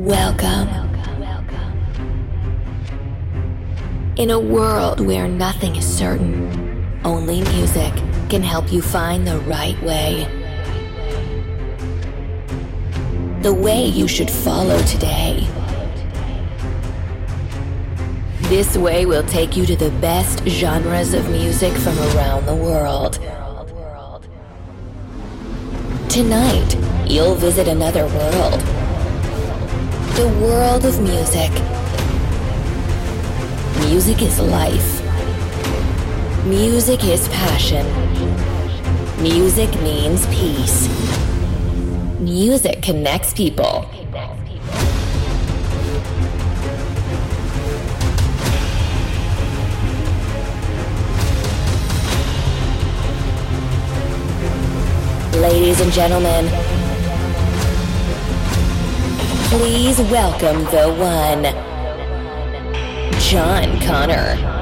Welcome. In a world where nothing is certain, only music can help you find the right way. The way you should follow today. This way will take you to the best genres of music from around the world. Tonight, you'll visit another world. The world of music. Music is life. Music is passion. Music means peace. Music connects people. Ladies and gentlemen, please welcome the one, Jon Connor.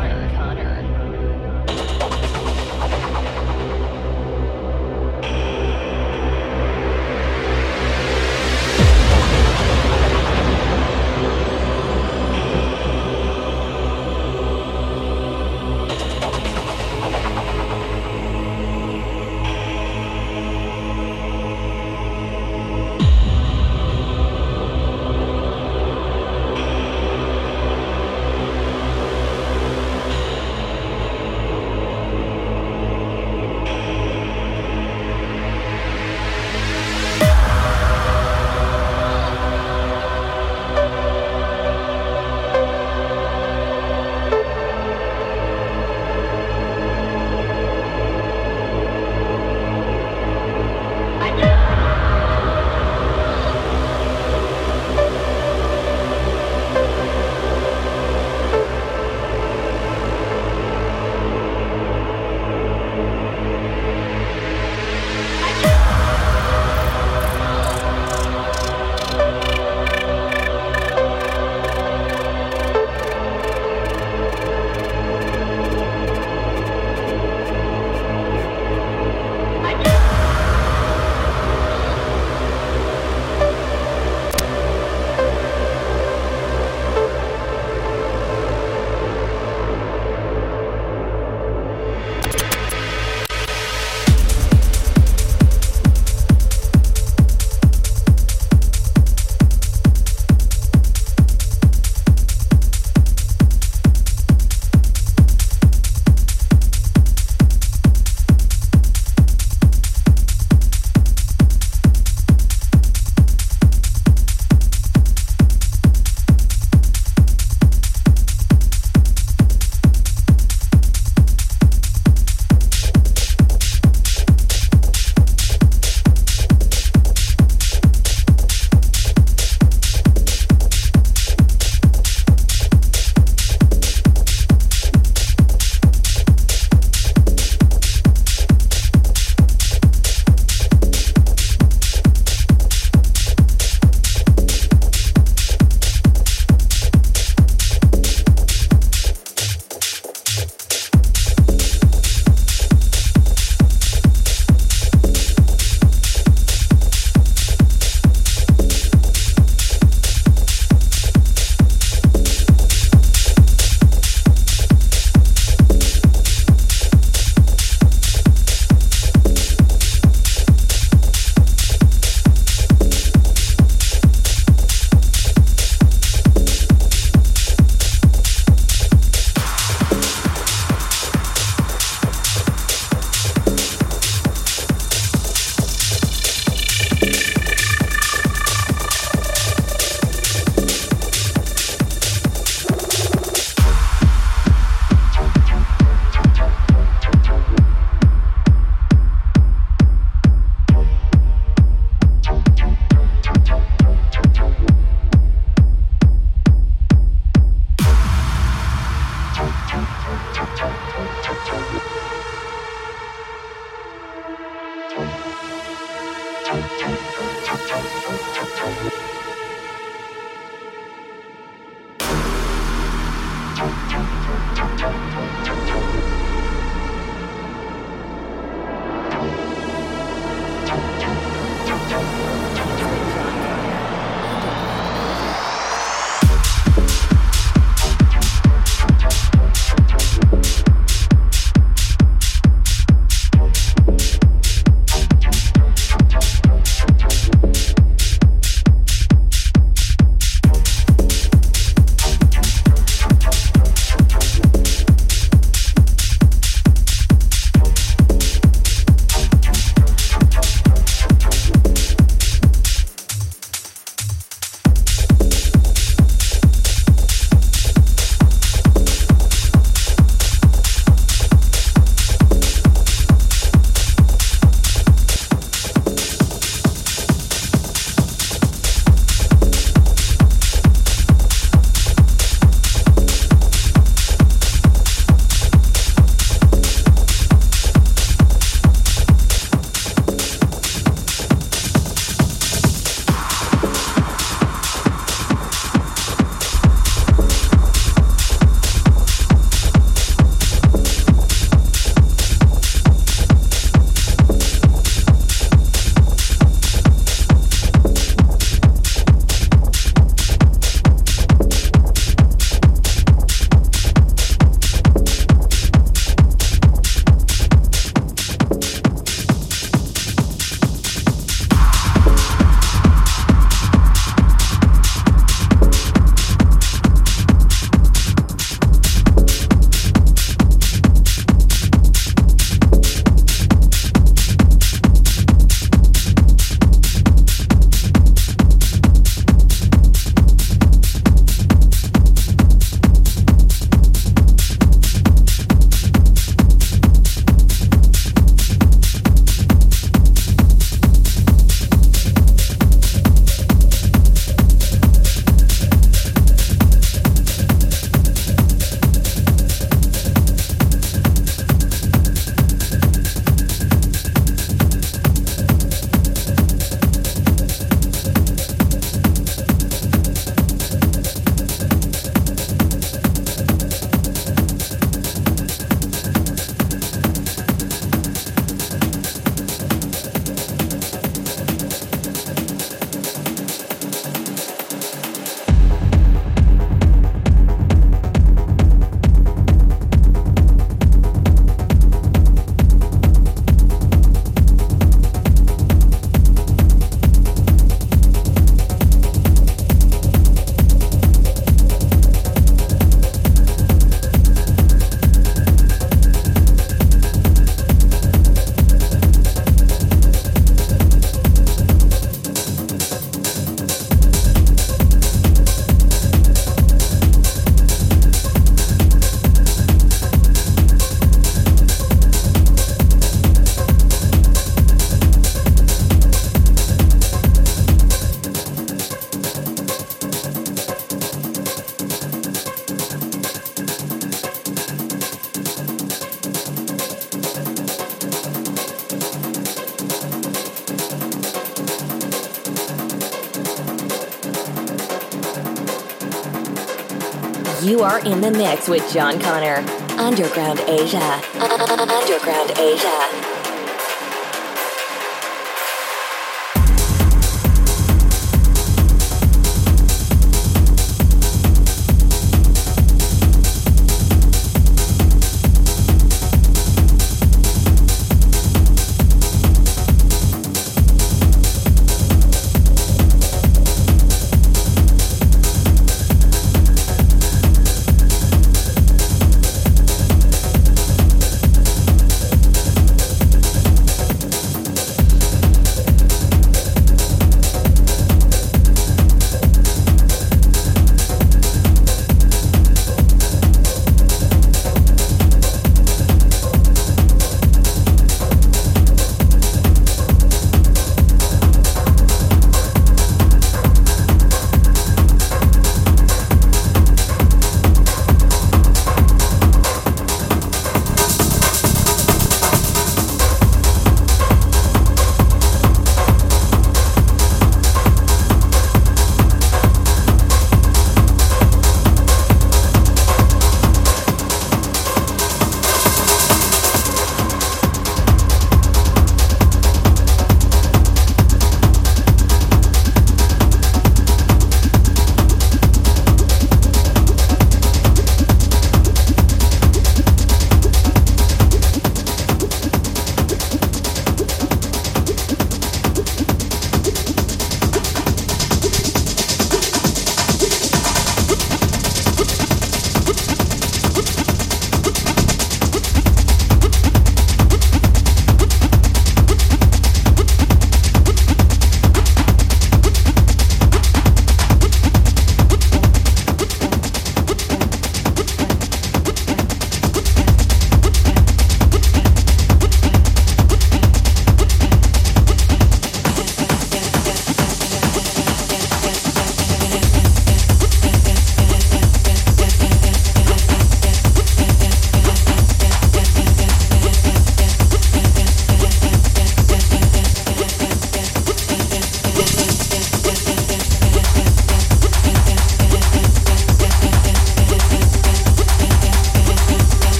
You are in the mix with Jon Connor. Underground Asia. Underground Asia.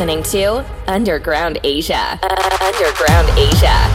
Listening to Underground Asia. Underground Asia.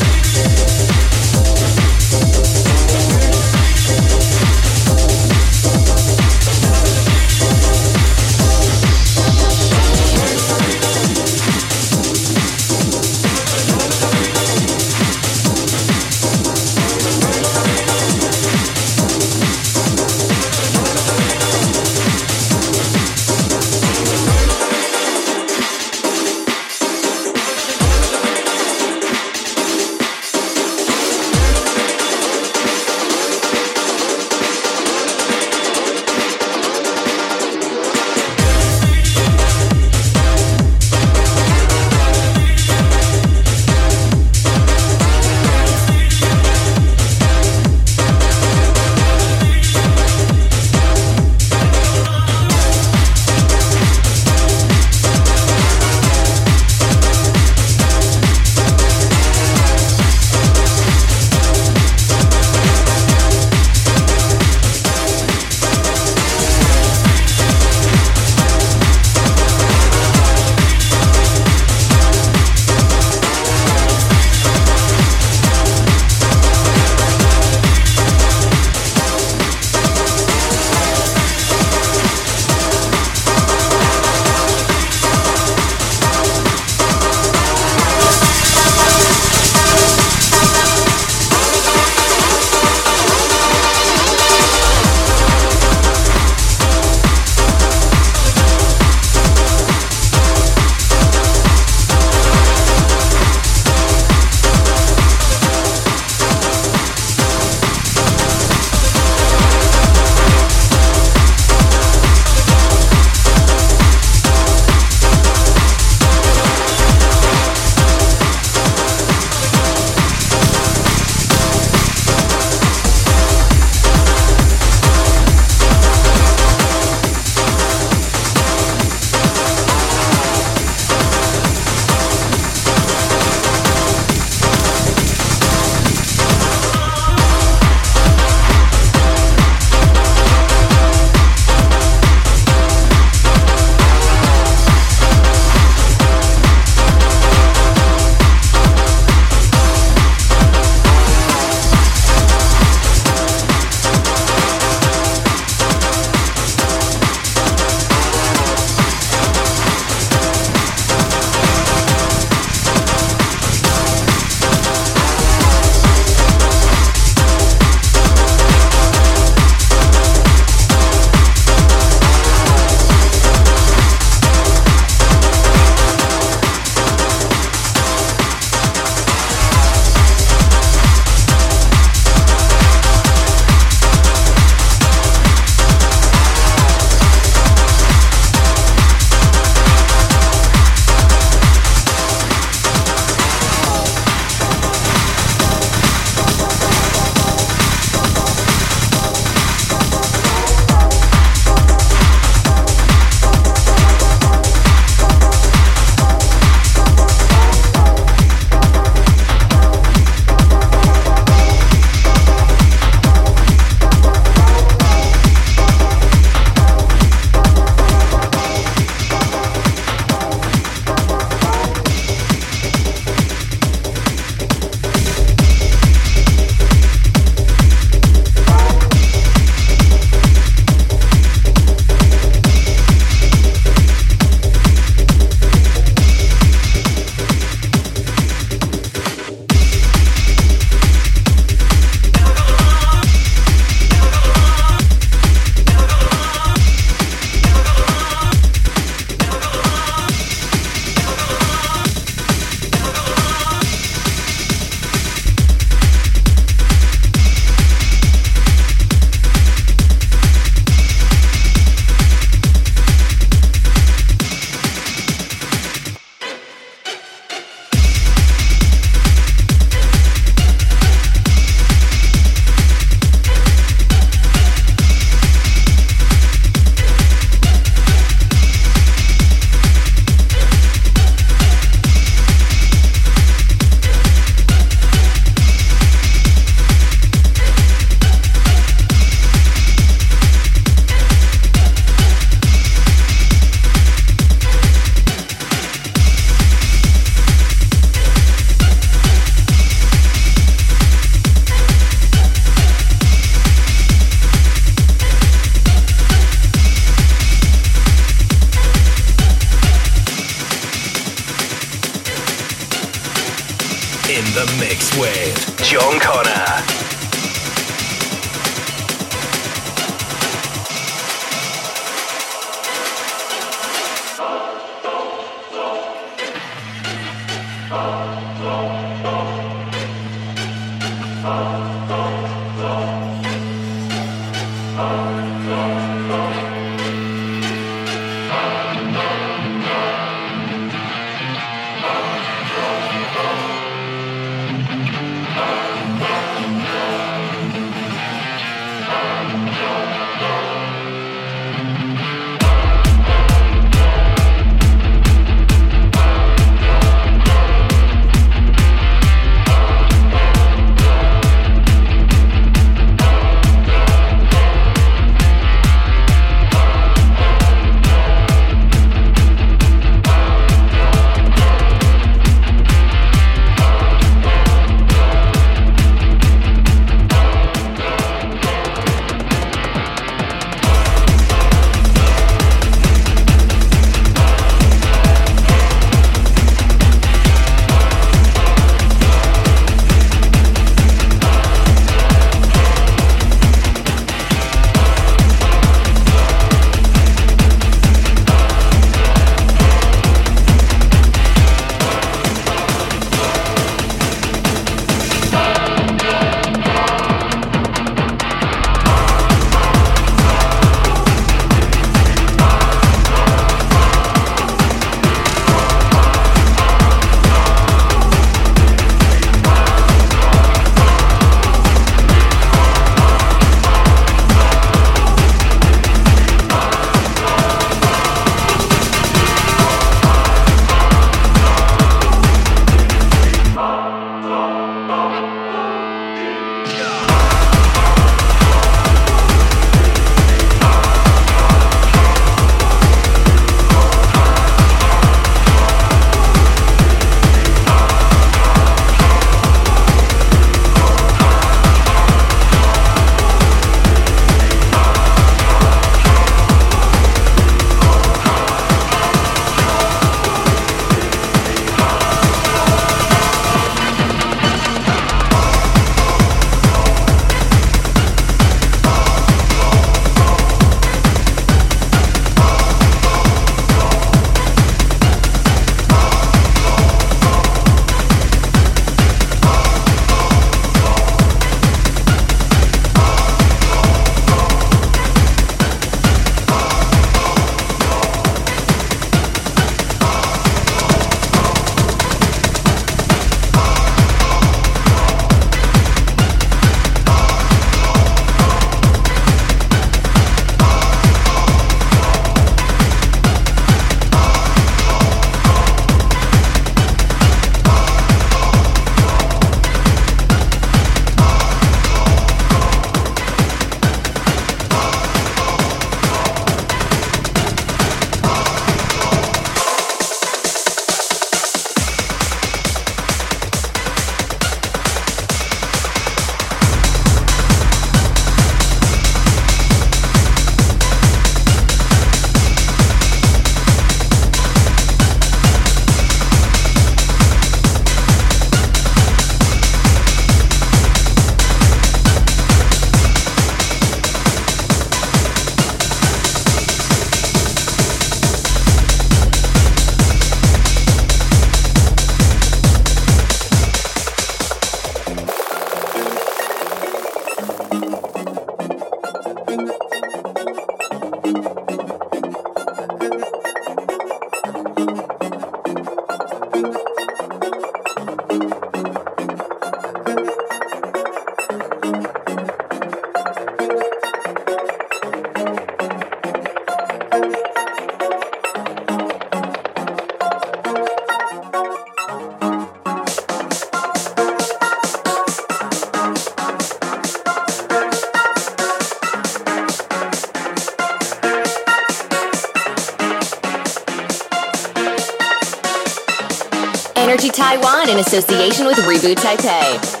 Association with Reboot Taipei.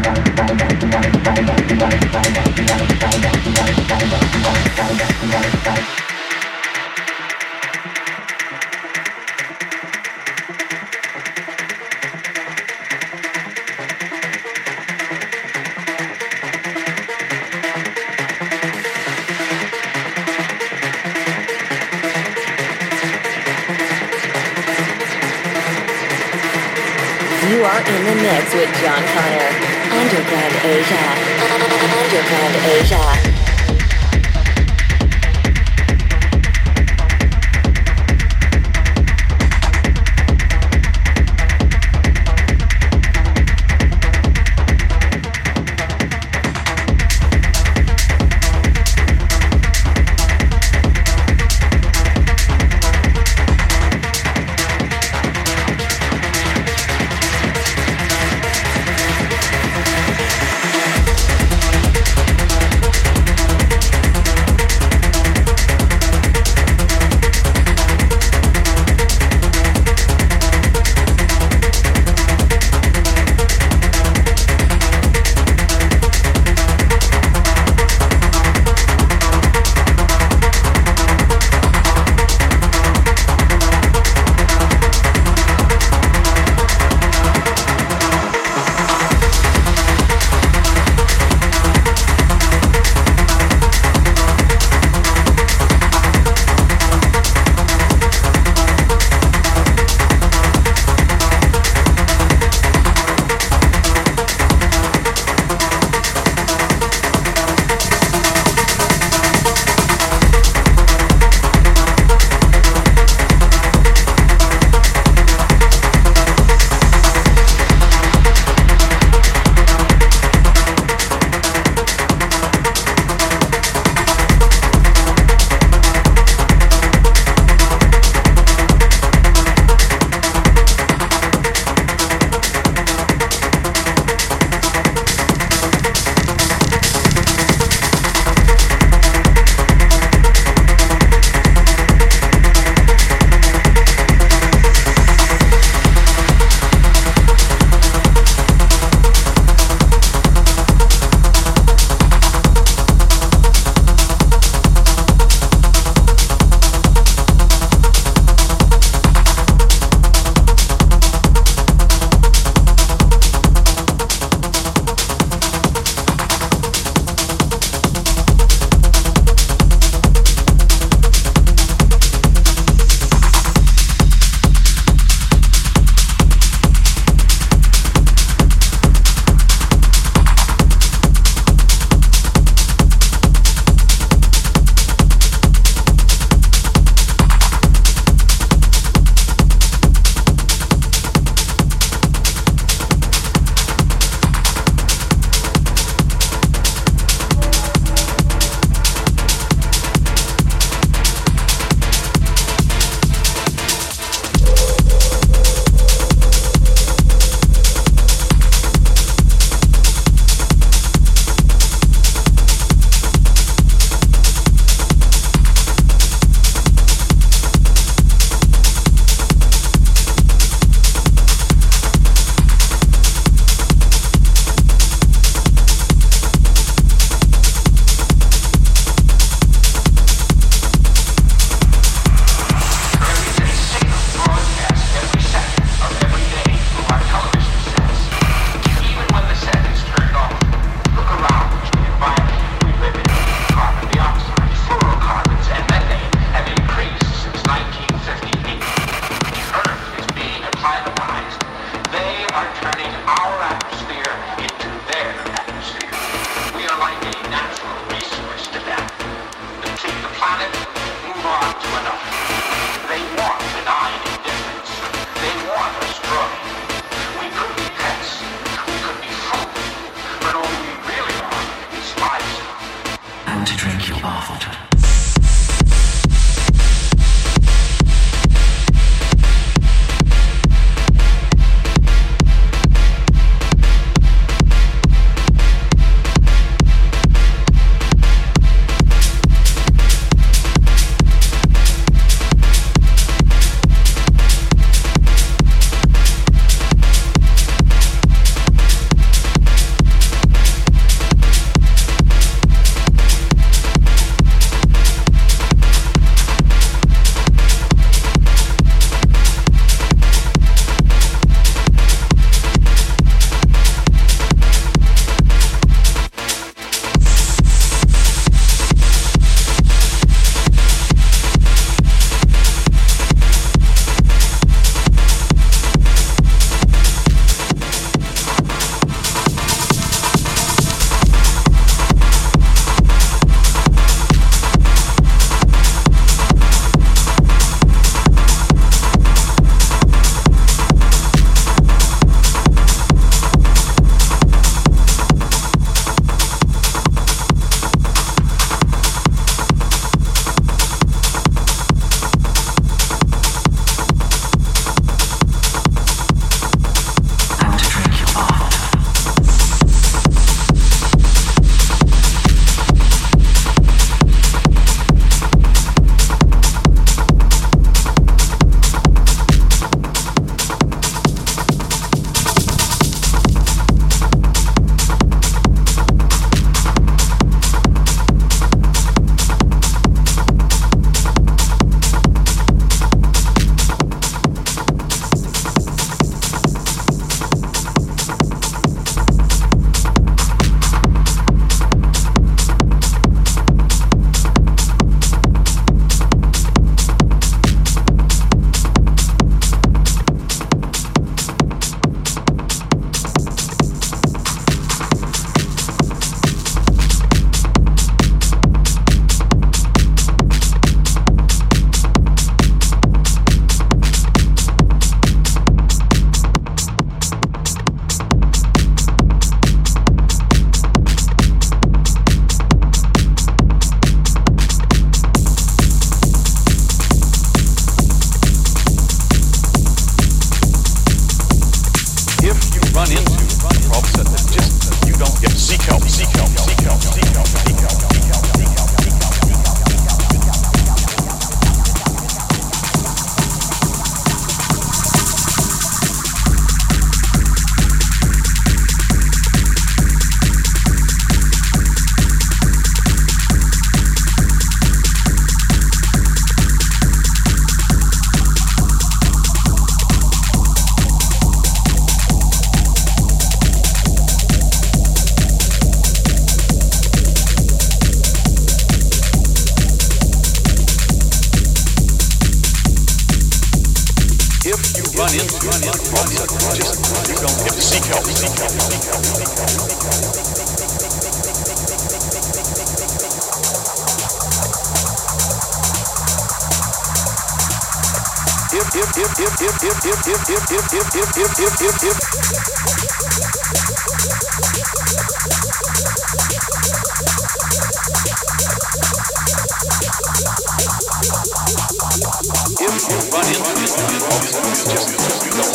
You are in the mix with Jon Connor. Underground Asia. Underground Asia.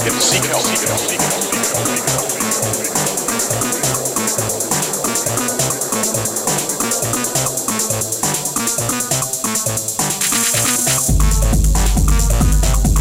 You have to seek help. Seek help. Seek help. Seek help. Seek help. Seek help.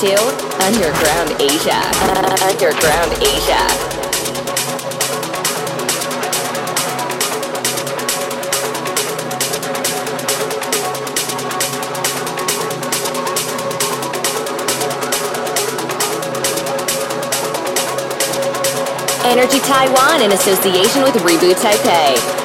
To Underground Asia. Underground Asia. Energy Taiwan in association with Reboot Taipei.